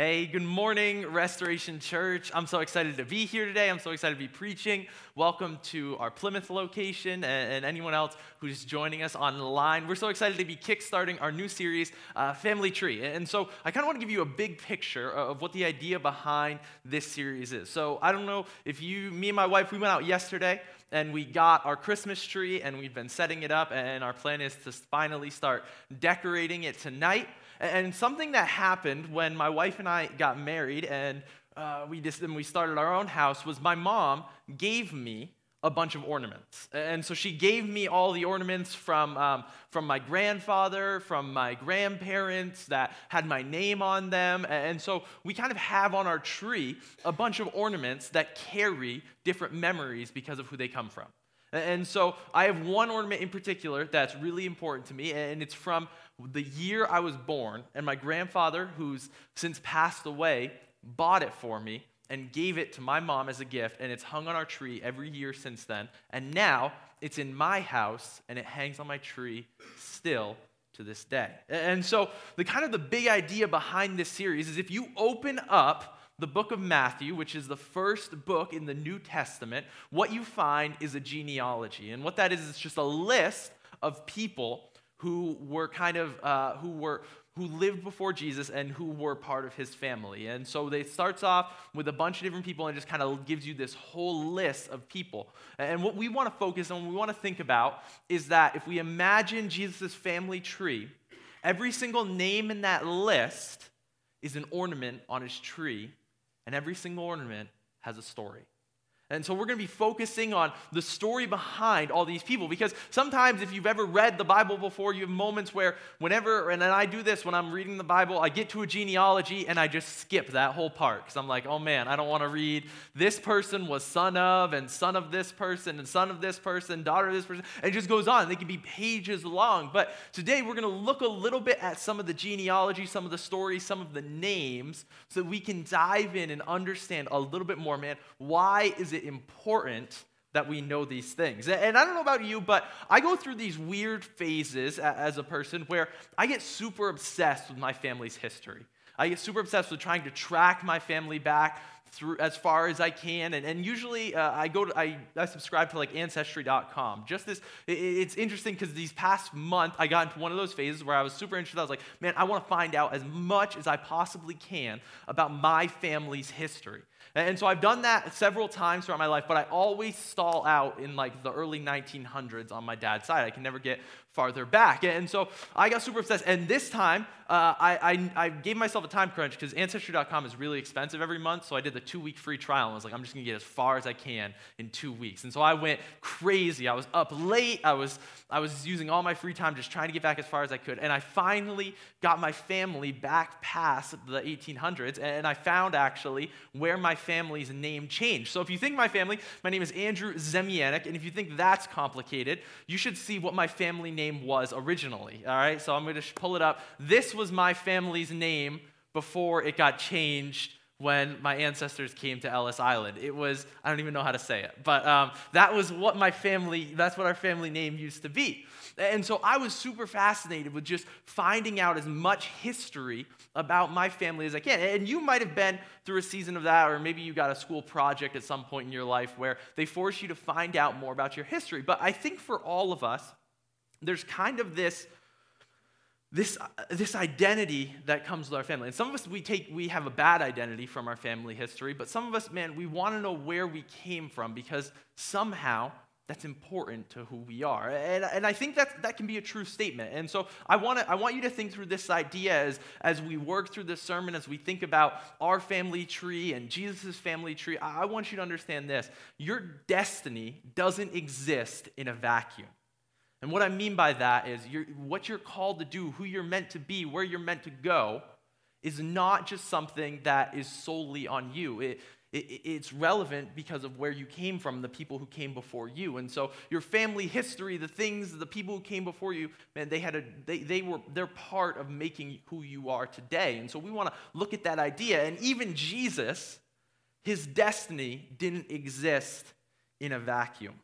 Hey, good morning, Restoration Church. I'm so excited to be here today. I'm so excited to be preaching. Welcome to our Plymouth location and, and anyone else who's joining us online. We're so excited to be kickstarting our new series, uh, Family Tree. And so I kind of want to give you a big picture of what the idea behind this series is. So I don't know if you, me and my wife, we went out yesterday and we got our Christmas tree and we've been setting it up, and our plan is to finally start decorating it tonight. And something that happened when my wife and I got married and uh, we, just, and we started our own house was my mom gave me a bunch of ornaments. And so she gave me all the ornaments from, um, from my grandfather, from my grandparents that had my name on them. And so we kind of have on our tree a bunch of ornaments that carry different memories because of who they come from. And so I have one ornament in particular that's really important to me, and it's from the year I was born. And my grandfather, who's since passed away, bought it for me and gave it to my mom as a gift, and it's hung on our tree every year since then. And now it's in my house, and it hangs on my tree still to this day. And so the kind of the big idea behind this series is if you open up the book of Matthew, which is the first book in the New Testament, what you find is a genealogy. And what that is, is just a list of people who were kind of, uh, who were, who lived before Jesus and who were part of his family. And so it starts off with a bunch of different people and just kind of gives you this whole list of people. And what we want to focus on, what we want to think about, is that if we imagine Jesus' family tree, every single name in that list is an ornament on his tree and every single ornament has a story. And so we're going to be focusing on the story behind all these people because sometimes if you've ever read the Bible before, you have moments where whenever, and I do this when I'm reading the Bible, I get to a genealogy and I just skip that whole part because I'm like, oh man, I don't want to read this person was son of and son of this person and son of this person, daughter of this person. And it just goes on. They can be pages long. But today we're going to look a little bit at some of the genealogy, some of the stories, some of the names so that we can dive in and understand a little bit more, man, why is it it important that we know these things. And I don't know about you, but I go through these weird phases as a person where I get super obsessed with my family's history. I get super obsessed with trying to track my family back through as far as I can. And, and usually uh, I go to, I, I subscribe to like ancestry.com. Just this, it, it's interesting because these past month I got into one of those phases where I was super interested. I was like, man, I want to find out as much as I possibly can about my family's history. And so I've done that several times throughout my life, but I always stall out in like the early 1900s on my dad's side. I can never get farther back. And so I got super obsessed. And this time, uh, I, I, I, gave myself a time crunch because Ancestry.com is really expensive every month. So I did the two week free trial and I was like, I'm just going to get as far as I can in two weeks. And so I went crazy. I was up late. I was, I was using all my free time just trying to get back as far as I could. And I finally got my family back past the 1800s. And I found actually where my family's name changed. So if you think my family, my name is Andrew Zemianek. And if you think that's complicated, you should see what my family name was originally. All right, so I'm going to pull it up. This was my family's name before it got changed when my ancestors came to Ellis Island. It was, I don't even know how to say it, but um, that was what my family, that's what our family name used to be. And so I was super fascinated with just finding out as much history about my family as I can. And you might have been through a season of that, or maybe you got a school project at some point in your life where they force you to find out more about your history. But I think for all of us, there's kind of this this, this identity that comes with our family. And some of us, we take, we have a bad identity from our family history, but some of us, man, we want to know where we came from because somehow that's important to who we are. And, and I think that, that can be a true statement. And so I, wanna, I want you to think through this idea as, as we work through this sermon, as we think about our family tree and Jesus' family tree. I, I want you to understand this your destiny doesn't exist in a vacuum. And what I mean by that is you're, what you're called to do, who you're meant to be, where you're meant to go, is not just something that is solely on you. It, it's relevant because of where you came from, the people who came before you. And so your family history, the things, the people who came before you, man, they had a they, they were they're part of making who you are today. And so we want to look at that idea. And even Jesus, his destiny didn't exist in a vacuum.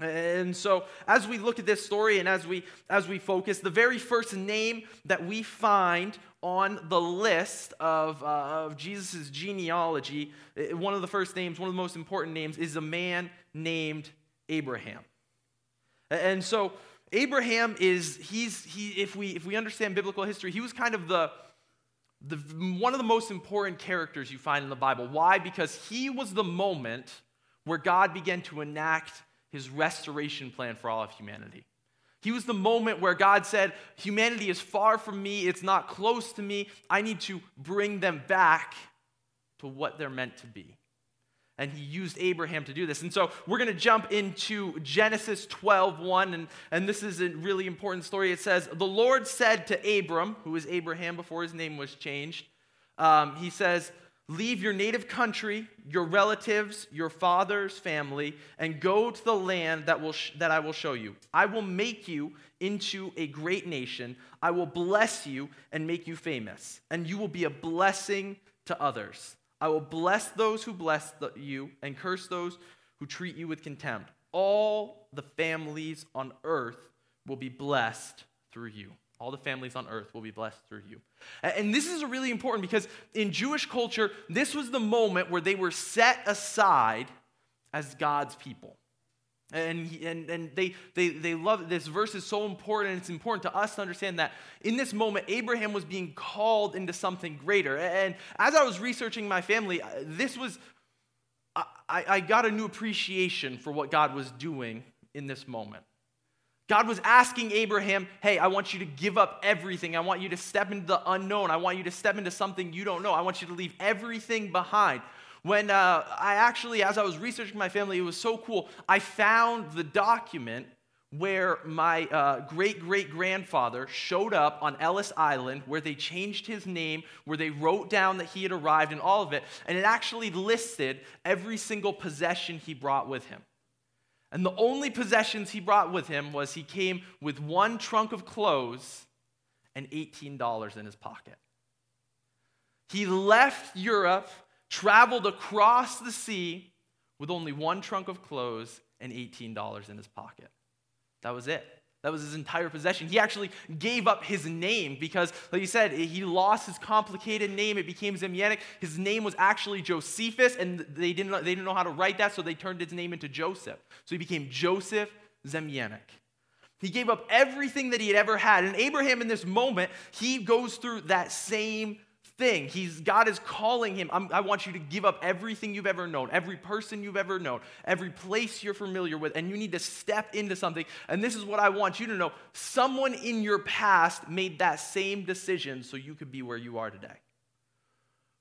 And so as we look at this story and as we as we focus, the very first name that we find on the list of, uh, of Jesus' genealogy, uh, one of the first names, one of the most important names, is a man named Abraham. And so Abraham is, he's, he, if, we, if we understand biblical history, he was kind of the, the, one of the most important characters you find in the Bible. Why? Because he was the moment where God began to enact his restoration plan for all of humanity. He was the moment where God said, Humanity is far from me, it's not close to me. I need to bring them back to what they're meant to be. And he used Abraham to do this. And so we're going to jump into Genesis 12, 1. And, and this is a really important story. It says, The Lord said to Abram, who was Abraham before his name was changed, um, He says, Leave your native country, your relatives, your father's family, and go to the land that, will sh- that I will show you. I will make you into a great nation. I will bless you and make you famous, and you will be a blessing to others. I will bless those who bless the, you and curse those who treat you with contempt. All the families on earth will be blessed through you. All the families on earth will be blessed through you. And this is really important because in Jewish culture, this was the moment where they were set aside as God's people. And, and, and they, they, they love this verse is so important, it's important to us to understand that in this moment, Abraham was being called into something greater. And as I was researching my family, uh, this was, I, I got a new appreciation for what God was doing in this moment. God was asking Abraham, hey, I want you to give up everything. I want you to step into the unknown. I want you to step into something you don't know. I want you to leave everything behind. When uh, I actually, as I was researching my family, it was so cool. I found the document where my uh, great great grandfather showed up on Ellis Island, where they changed his name, where they wrote down that he had arrived, and all of it. And it actually listed every single possession he brought with him. And the only possessions he brought with him was he came with one trunk of clothes and $18 in his pocket. He left Europe, traveled across the sea with only one trunk of clothes and $18 in his pocket. That was it. That was his entire possession. He actually gave up his name because, like you said, he lost his complicated name. It became Zemyanik. His name was actually Josephus, and they didn't, they didn't know how to write that, so they turned his name into Joseph. So he became Joseph Zemyanik. He gave up everything that he had ever had. And Abraham, in this moment, he goes through that same thing. He's, God is calling him. i want you to give up everything you've ever known, every person you've ever known, every place you're familiar with, and you need to step into something. And this is what I want you to know someone in your past made that same decision so you could be where you are today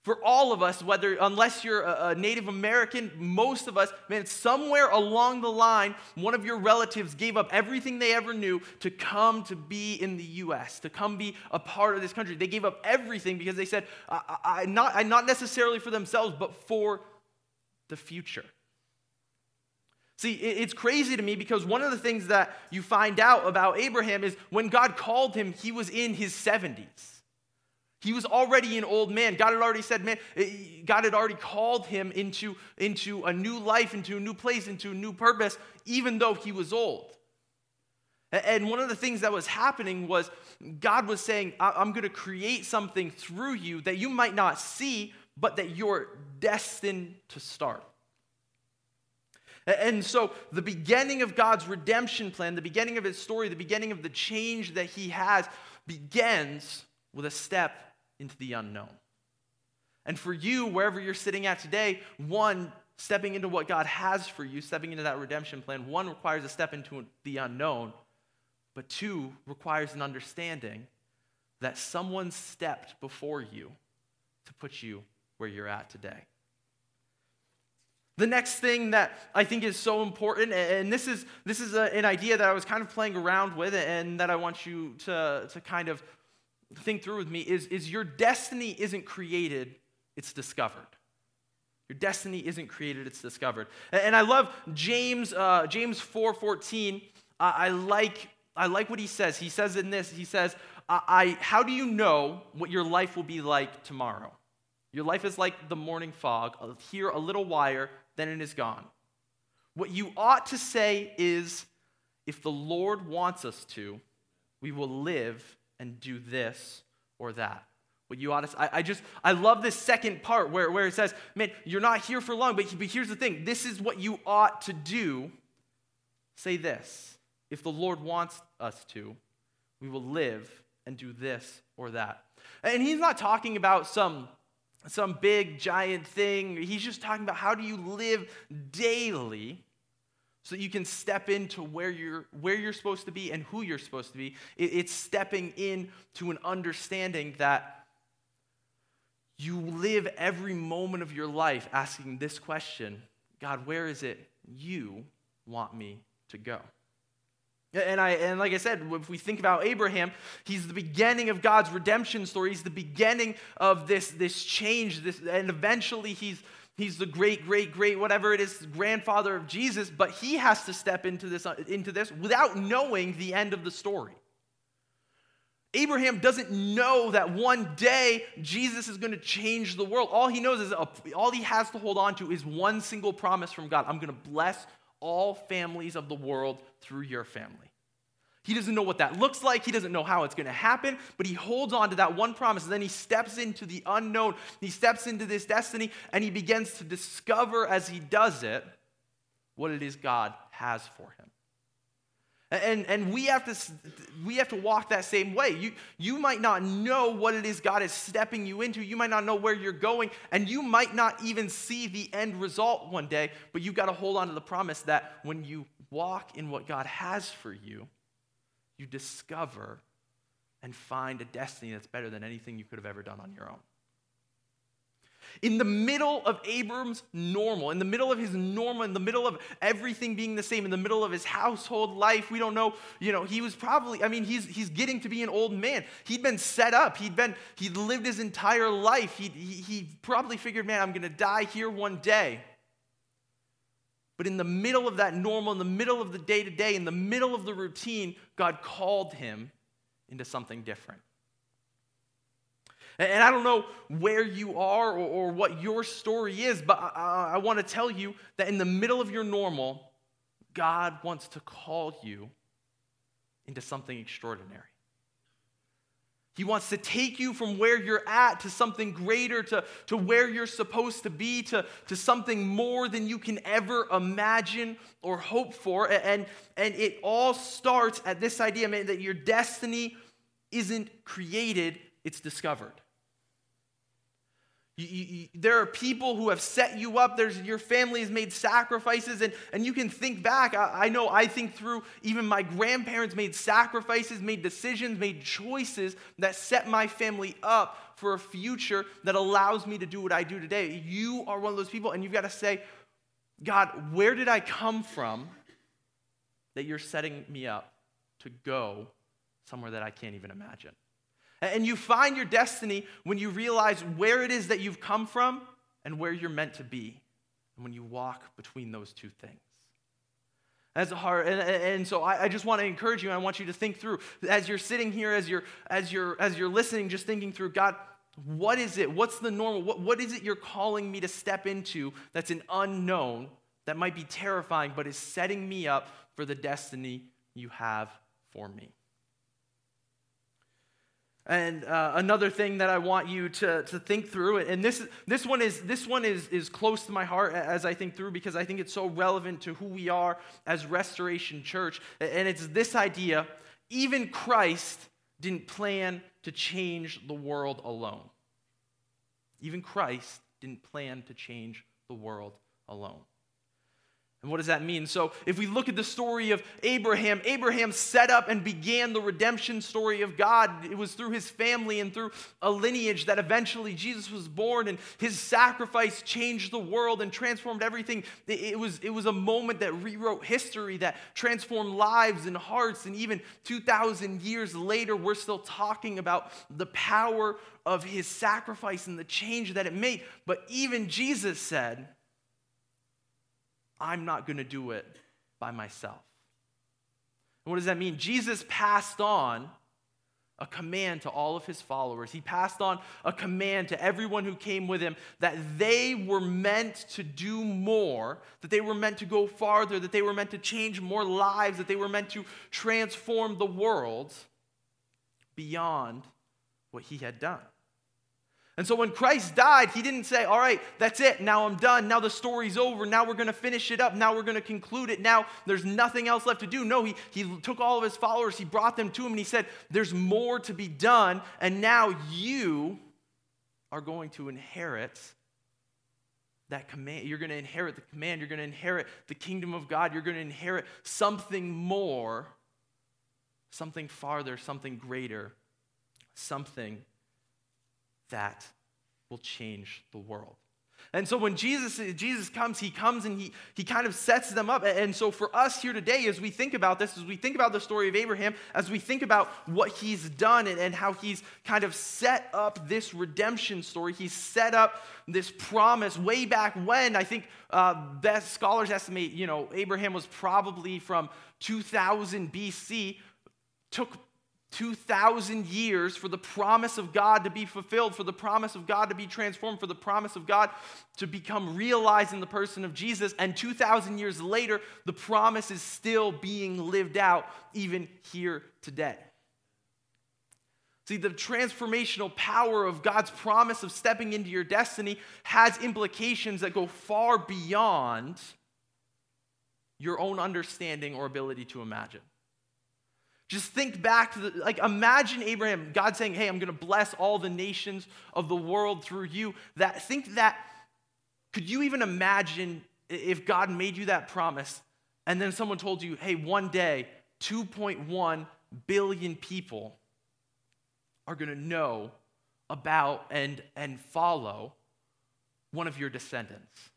for all of us, whether unless you're a, Native American, most of us, man, somewhere along the line, one of your relatives gave up everything they ever knew to come to be in the U.S., to come be a part of this country. They gave up everything because they said, I, I, not, I, not necessarily for themselves, but for the future. See, it's crazy to me because one of the things that you find out about Abraham is when God called him, he was in his 70s. He was already an old man. God had already said, man, eh, God had already called him into, into a new life, into a new place, into a new purpose, even though he was old. And one of the things that was happening was God was saying, I'm going to create something through you that you might not see, but that you're destined to start. And so, the beginning of God's redemption plan, the beginning of his story, the beginning of the change that he has, begins with a step into the unknown. And for you, wherever you're sitting at today, one, stepping into what God has for you, stepping into that redemption plan, one requires a step into the unknown, but two requires an understanding that someone stepped before you to put you where you're at today. The next thing that I think is so important, and this is, this is a, an idea that I was kind of playing around with and that I want you to, to kind of think through with me is, is your destiny isn't created, it's discovered. Your destiny isn't created, it's discovered. And I love James, uh, James 4.14. Uh, I, like, I like what he says. He says in this, he says, I, I, how do you know what your life will be like tomorrow? Your life is like the morning fog, here a little while, then it is gone. What you ought to say is, if the Lord wants us to, we will live and do this or that. what you ought to I, I just I love this second part where, where it says, man, you're not here for long, but, but here's the thing. This is what you ought to do. Say this. If the Lord wants us to, we will live and do this or that. And he's not talking about some some big giant thing. He's just talking about how do you live daily so that you can step into where you're where you're supposed to be and who you're supposed to be. It's stepping into an understanding that you live every moment of your life asking this question God, where is it you want me to go? And, I, and like I said, if we think about Abraham, he's the beginning of God's redemption story. He's the beginning of this, this change. This, and eventually, he's, he's the great, great, great, whatever it is, grandfather of Jesus. But he has to step into this, uh, into this without knowing the end of the story. Abraham doesn't know that one day Jesus is going to change the world. All he knows is, a, all he has to hold on to is one single promise from God I'm going to bless all families of the world through your family. He doesn't know what that looks like. He doesn't know how it's going to happen, but he holds on to that one promise. And then he steps into the unknown. He steps into this destiny and he begins to discover as he does it what it is God has for him. And, and we, have to, we have to walk that same way. You, you might not know what it is God is stepping you into. You might not know where you're going, and you might not even see the end result one day, but you've got to hold on to the promise that when you walk in what God has for you, you discover and find a destiny that's better than anything you could have ever done on your own. In the middle of Abram's normal, in the middle of his normal, in the middle of everything being the same, in the middle of his household life, we don't know, you know, he was probably, I mean, he's, he's getting to be an old man. He'd been set up. He'd been, he'd lived his entire life. He, he, he probably figured, man, I'm going to die here one day. But in the middle of that normal, in the middle of the day to day, in the middle of the routine, God called him into something different. And I don't know where you are or, what your story is, but I want to tell you that in the middle of your normal, God wants to call you into something extraordinary. He wants to take you from where you're at to something greater, to, to where you're supposed to be, to, to something more than you can ever imagine or hope for. And, and it all starts at this idea, man, that your destiny isn't created, it's discovered. You, you, there are people who have set you up. There's, your family has made sacrifices, and, and you can think back. I, I know I think through even my grandparents made sacrifices, made decisions, made choices that set my family up for a future that allows me to do what I do today. You are one of those people, and you've got to say, God, where did I come from that you're setting me up to go somewhere that I can't even imagine? And you find your destiny when you realize where it is that you've come from and where you're meant to be. And when you walk between those two things. That's hard. And, and so I, I, just want to encourage you. I want you to think through as you're sitting here, as you're, as you're, as you're listening, just thinking through, God, what is it? What's the normal? What, what is it you're calling me to step into that's an unknown that might be terrifying, but is setting me up for the destiny you have for me? And uh, another thing that I want you to, to think through, and this, this one, is, this one is, is close to my heart as I think through because I think it's so relevant to who we are as Restoration Church. And it's this idea even Christ didn't plan to change the world alone. Even Christ didn't plan to change the world alone. And what does that mean? So, if we look at the story of Abraham, Abraham set up and began the redemption story of God. It was through his family and through a lineage that eventually Jesus was born, and his sacrifice changed the world and transformed everything. It was, it was a moment that rewrote history, that transformed lives and hearts. And even 2,000 years later, we're still talking about the power of his sacrifice and the change that it made. But even Jesus said, I'm not going to do it by myself. And what does that mean? Jesus passed on a command to all of his followers. He passed on a command to everyone who came with him that they were meant to do more, that they were meant to go farther, that they were meant to change more lives, that they were meant to transform the world beyond what he had done. And so when Christ died, he didn't say, All right, that's it. Now I'm done. Now the story's over. Now we're going to finish it up. Now we're going to conclude it. Now there's nothing else left to do. No, he, he took all of his followers, he brought them to him, and he said, There's more to be done. And now you are going to inherit that command. You're going to inherit the command. You're going to inherit the kingdom of God. You're going to inherit something more, something farther, something greater, something that will change the world. And so when Jesus, Jesus comes, he comes and he, he kind of sets them up. And so for us here today, as we think about this, as we think about the story of Abraham, as we think about what he's done and, and how he's kind of set up this redemption story, he's set up this promise way back when. I think uh, best scholars estimate, you know, Abraham was probably from 2000 BC, took 2,000 years for the promise of God to be fulfilled, for the promise of God to be transformed, for the promise of God to become realized in the person of Jesus. And 2,000 years later, the promise is still being lived out, even here today. See, the transformational power of God's promise of stepping into your destiny has implications that go far beyond your own understanding or ability to imagine. Just think back to the, like, imagine Abraham, God saying, Hey, I'm going to bless all the nations of the world through you. That, think that, could you even imagine if God made you that promise and then someone told you, Hey, one day, 2.1 billion people are going to know about and, and follow one of your descendants?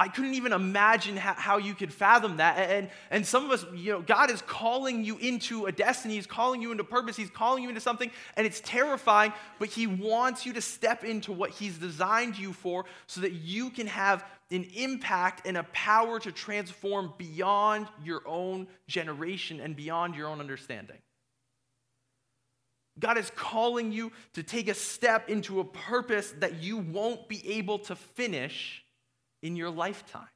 I couldn't even imagine how, you could fathom that. And, and some of us, you know, God is calling you into a destiny. He's calling you into purpose. He's calling you into something, and it's terrifying, but He wants you to step into what He's designed you for so that you can have an impact and a power to transform beyond your own generation and beyond your own understanding. God is calling you to take a step into a purpose that you won't be able to finish in your lifetime.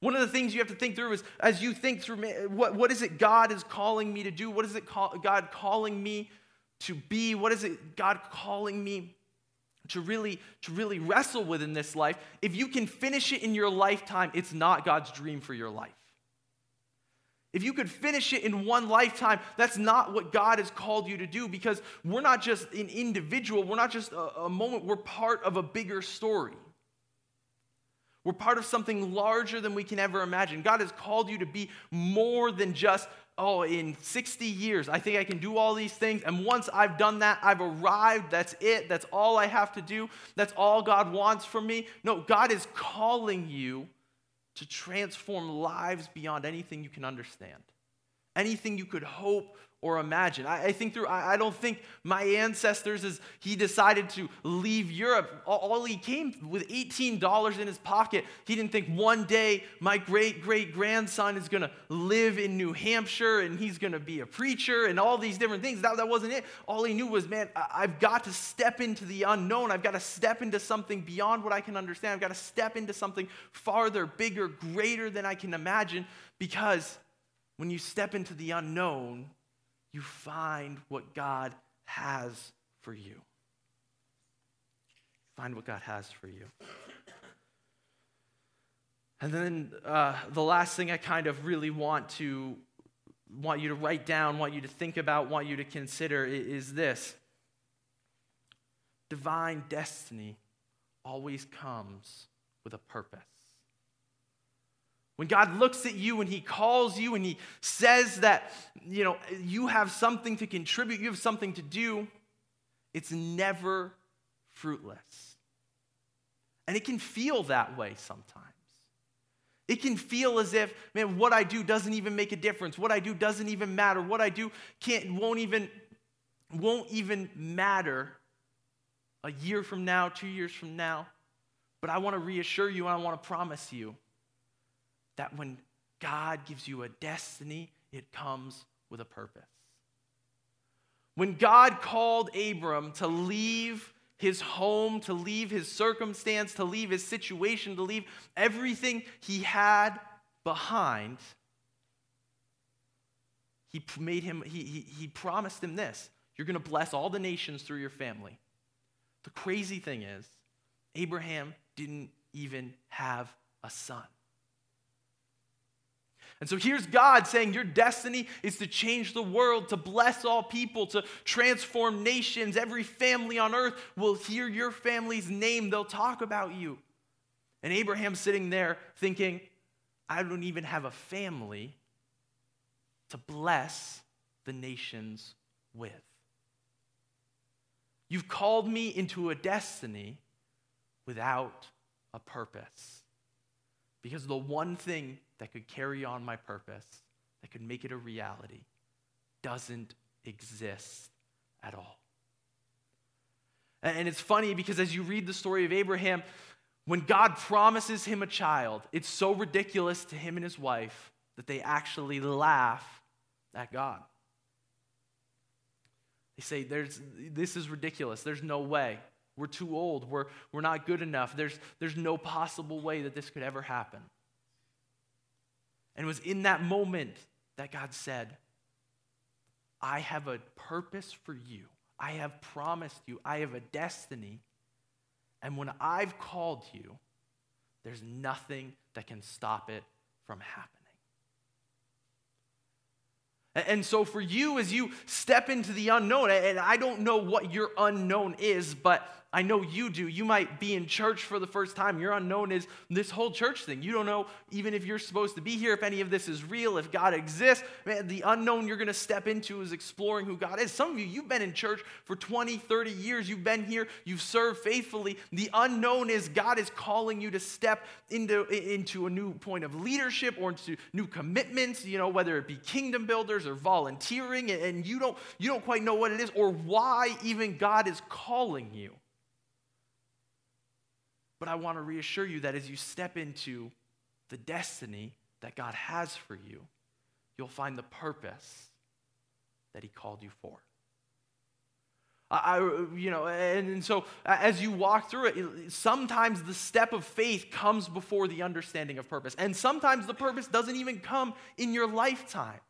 One of the things you have to think through is as you think through what, what is it God is calling me to do? What is it call, God calling me to be? What is it God calling me to really, to really wrestle with in this life? If you can finish it in your lifetime, it's not God's dream for your life. If you could finish it in one lifetime, that's not what God has called you to do because we're not just an individual, we're not just a, a moment, we're part of a bigger story. We're part of something larger than we can ever imagine. God has called you to be more than just, oh, in 60 years, I think I can do all these things. And once I've done that, I've arrived. That's it. That's all I have to do. That's all God wants from me. No, God is calling you to transform lives beyond anything you can understand, anything you could hope or imagine. I, I think through, I, I, don't think my ancestors, as he decided to leave Europe, all, all, he came with $18 in his pocket. He didn't think one day my great great grandson is going to live in New Hampshire and he's going to be a preacher and all these different things. That, that wasn't it. All he knew was, man, I, I've got to step into the unknown. I've got to step into something beyond what I can understand. I've got to step into something farther, bigger, greater than I can imagine because when you step into the unknown, you find what God has for you. Find what God has for you. And then uh, the last thing I kind of really want to want you to write down, want you to think about, want you to consider is this. Divine destiny always comes with a purpose. When God looks at you and He calls you and He says that, you know, you have something to contribute, you have something to do, it's never fruitless. And it can feel that way sometimes. It can feel as if, man, what I do doesn't even make a difference. What I do doesn't even matter. What I do can't won't even won't even matter a year from now, 2 years from now. But I want to reassure you and I want to promise you that when God gives you a destiny, it comes with a purpose. When God called Abram to leave his home, to leave his circumstance, to leave his situation, to leave everything he had behind, he made him, he, he, he promised him this you're going to bless all the nations through your family. The crazy thing is, Abraham didn't even have a son. And so here's God saying, Your destiny is to change the world, to bless all people, to transform nations. Every family on earth will hear your family's name, they'll talk about you. And Abraham's sitting there thinking, I don't even have a family to bless the nations with. You've called me into a destiny without a purpose. Because the one thing that could carry on my purpose, that could make it a reality, doesn't exist at all. And it's funny because as you read the story of Abraham, when God promises him a child, it's so ridiculous to him and his wife that they actually laugh at God. They say, There's, This is ridiculous. There's no way. We're too old. We're, we're not good enough. There's, there's no possible way that this could ever happen. And it was in that moment that God said, I have a purpose for you. I have promised you. I have a destiny. And when I've called you, there's nothing that can stop it from happening. And so, for you, as you step into the unknown, and I don't know what your unknown is, but I know you do. You might be in church for the first time. Your unknown is this whole church thing. You don't know even if you're supposed to be here, if any of this is real, if God exists. Man, the unknown you're going to step into is exploring who God is. Some of you, you've been in church for 20, 30 years. You've been here, you've served faithfully. The unknown is God is calling you to step into, into a new point of leadership or into new commitments, you know, whether it be kingdom builders or volunteering, and you don't, you don't quite know what it is or why even God is calling you. But I want to reassure you that as you step into the destiny that God has for you, you'll find the purpose that He called you for. I, you know, and, and so as you walk through it, sometimes the step of faith comes before the understanding of purpose. And sometimes the purpose doesn't even come in your lifetime.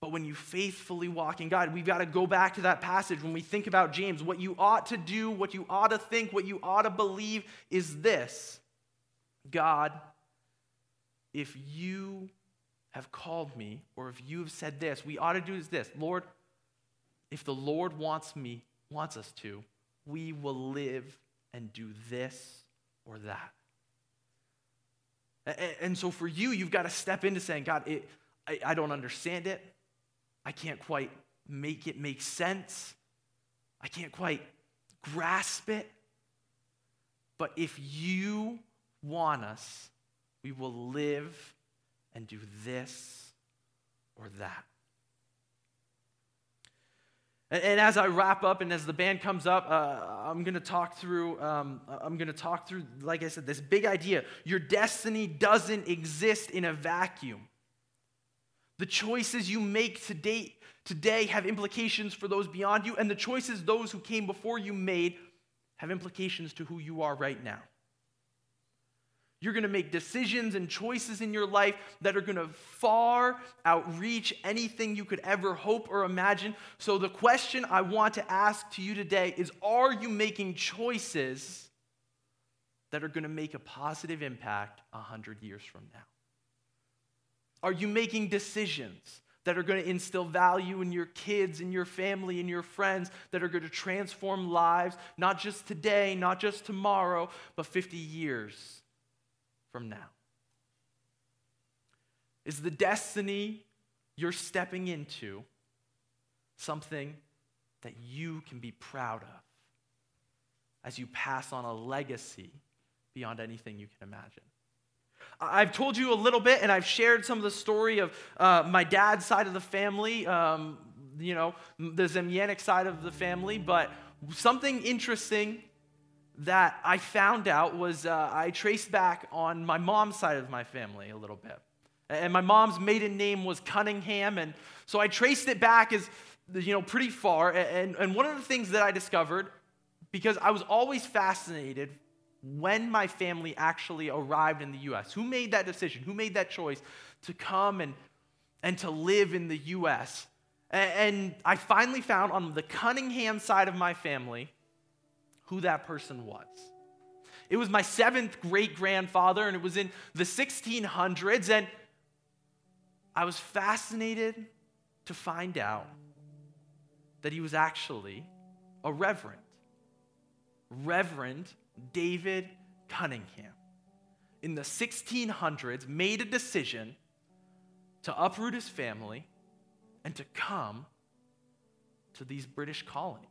But when you faithfully walk in God, we've got to go back to that passage when we think about James. What you ought to do, what you ought to think, what you ought to believe is this God, if you have called me, or if you have said this, we ought to do is this Lord, if the Lord wants me, wants us to, we will live and do this or that. And so for you, you've got to step into saying, God, it, I, I don't understand it. I can't quite make it make sense. I can't quite grasp it. But if you want us, we will live and do this or that. And, and as I wrap up and as the band comes up, uh, I'm going to talk through. Um, I'm going to talk through, like I said, this big idea. Your destiny doesn't exist in a vacuum. The choices you make today, have implications for those beyond you, and the choices those who came before you made have implications to who you are right now. You're going to make decisions and choices in your life that are going to far outreach anything you could ever hope or imagine. So, the question I want to ask to you today is Are you making choices that are going to make a positive impact 100 years from now? Are you making decisions that are going to instill value in your kids, in your family, in your friends, that are going to transform lives, not just today, not just tomorrow, but 50 years from now? Is the destiny you're stepping into something that you can be proud of as you pass on a legacy beyond anything you can imagine? I've told you a little bit, and I've shared some of the story of uh, my dad's side of the family, um, you know, the Zemyanik side of the family, but something interesting that I found out was uh, I traced back on my mom's side of my family a little bit. And my mom's maiden name was Cunningham, and so I traced it back as, you know, pretty far. And, and one of the things that I discovered, because I was always fascinated when my family actually arrived in the US. Who made that decision? Who made that choice to come and, and to live in the US? And I finally found on the Cunningham side of my family who that person was. It was my seventh great grandfather, and it was in the 1600s. And I was fascinated to find out that he was actually a reverend. Reverend David Cunningham. In the 1600s, made a decision to uproot his family and to come to these British colonies.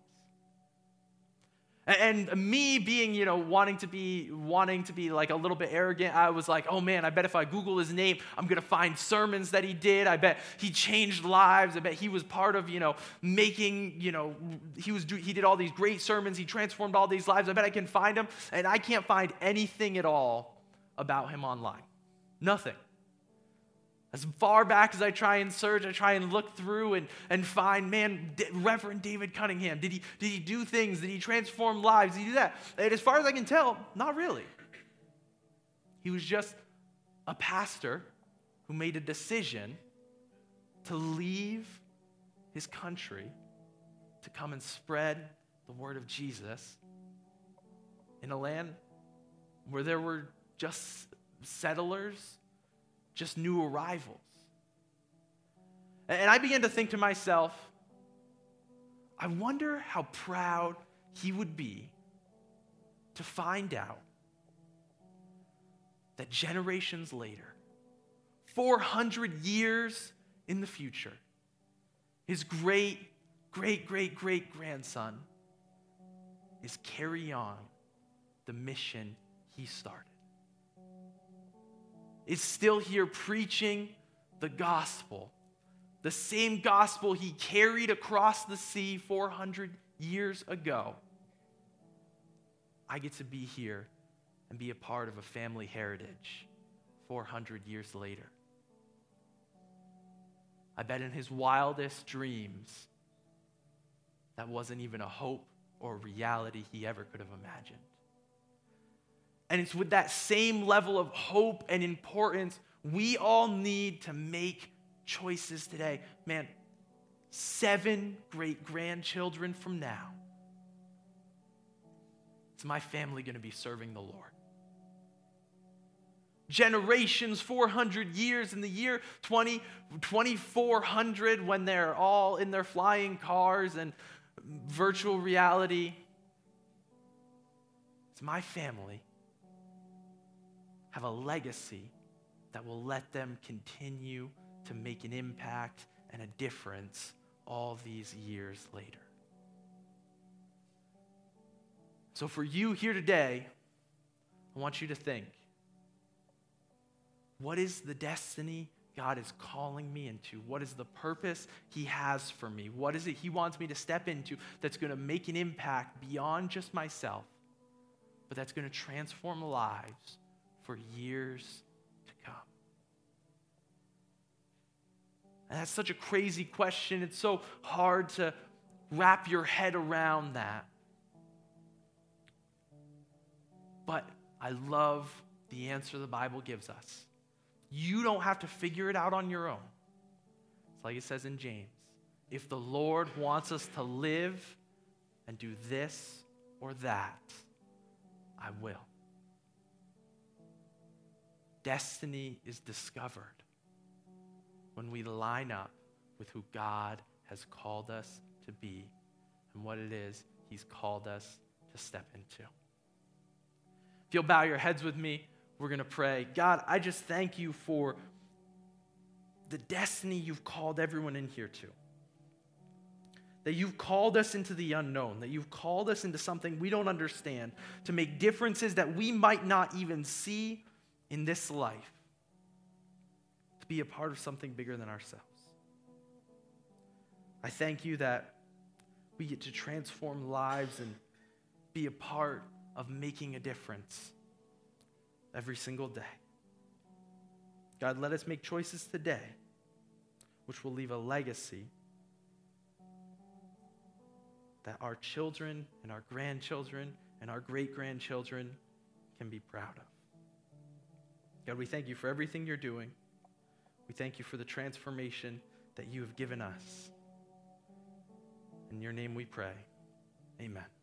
And me being, you know, wanting to be wanting to be like a little bit arrogant, I was like, oh man, I bet if I Google his name, I'm gonna find sermons that he did. I bet he changed lives. I bet he was part of, you know, making, you know, he was he did all these great sermons. He transformed all these lives. I bet I can find him, and I can't find anything at all about him online. Nothing. As far back as I try and search, I try and look through and, and find, man, D- Reverend David Cunningham, did he, did he do things? Did he transform lives? Did he do that? And as far as I can tell, not really. He was just a pastor who made a decision to leave his country to come and spread the word of Jesus in a land where there were just settlers just new arrivals. And I began to think to myself, I wonder how proud he would be to find out that generations later, 400 years in the future, his great, great, great, great grandson is carry on the mission he started is still here preaching the gospel. The same gospel he carried across the sea 400 years ago. I get to be here and be a part of a family heritage 400 years later. I bet in his wildest dreams, that wasn't even a hope or reality he ever could have imagined. And it's with that same level of hope and importance we all need to make choices today. Man, seven great grandchildren from now, is my family going to be serving the Lord? Generations, 400 years, in the year 20, 2400, when they're all in their flying cars and virtual reality, it's my family have a legacy that will let them continue to make an impact and a difference all these years later. So, for you here today, I want you to think what is the destiny God is calling me into? What is the purpose He has for me? What is it He wants me to step into that's going to make an impact beyond just myself, but that's going to transform lives for years to come? And that's such a crazy question. It's so hard to wrap your head around that. But I love the answer the Bible gives us. You don't have to figure it out on your own. It's like it says in James if the Lord wants us to live and do this or that, I will destiny is discovered when we line up with who God has called us to be and what it is He's called us to step into. If you'll bow your heads with me, we're going to pray. God, I just thank you for the destiny you've called everyone in here to. That you've called us into the unknown, that you've called us into something we don't understand, to make differences that we might not even see in this life to be a part of something bigger than ourselves. I thank you that we get to transform lives and be a part of making a difference every single day. God, let us make choices today which will leave a legacy that our children and our grandchildren and our great grandchildren can be proud of. God, we thank you for everything you're doing. We thank you for the transformation that you have given us. In your name we pray. Amen.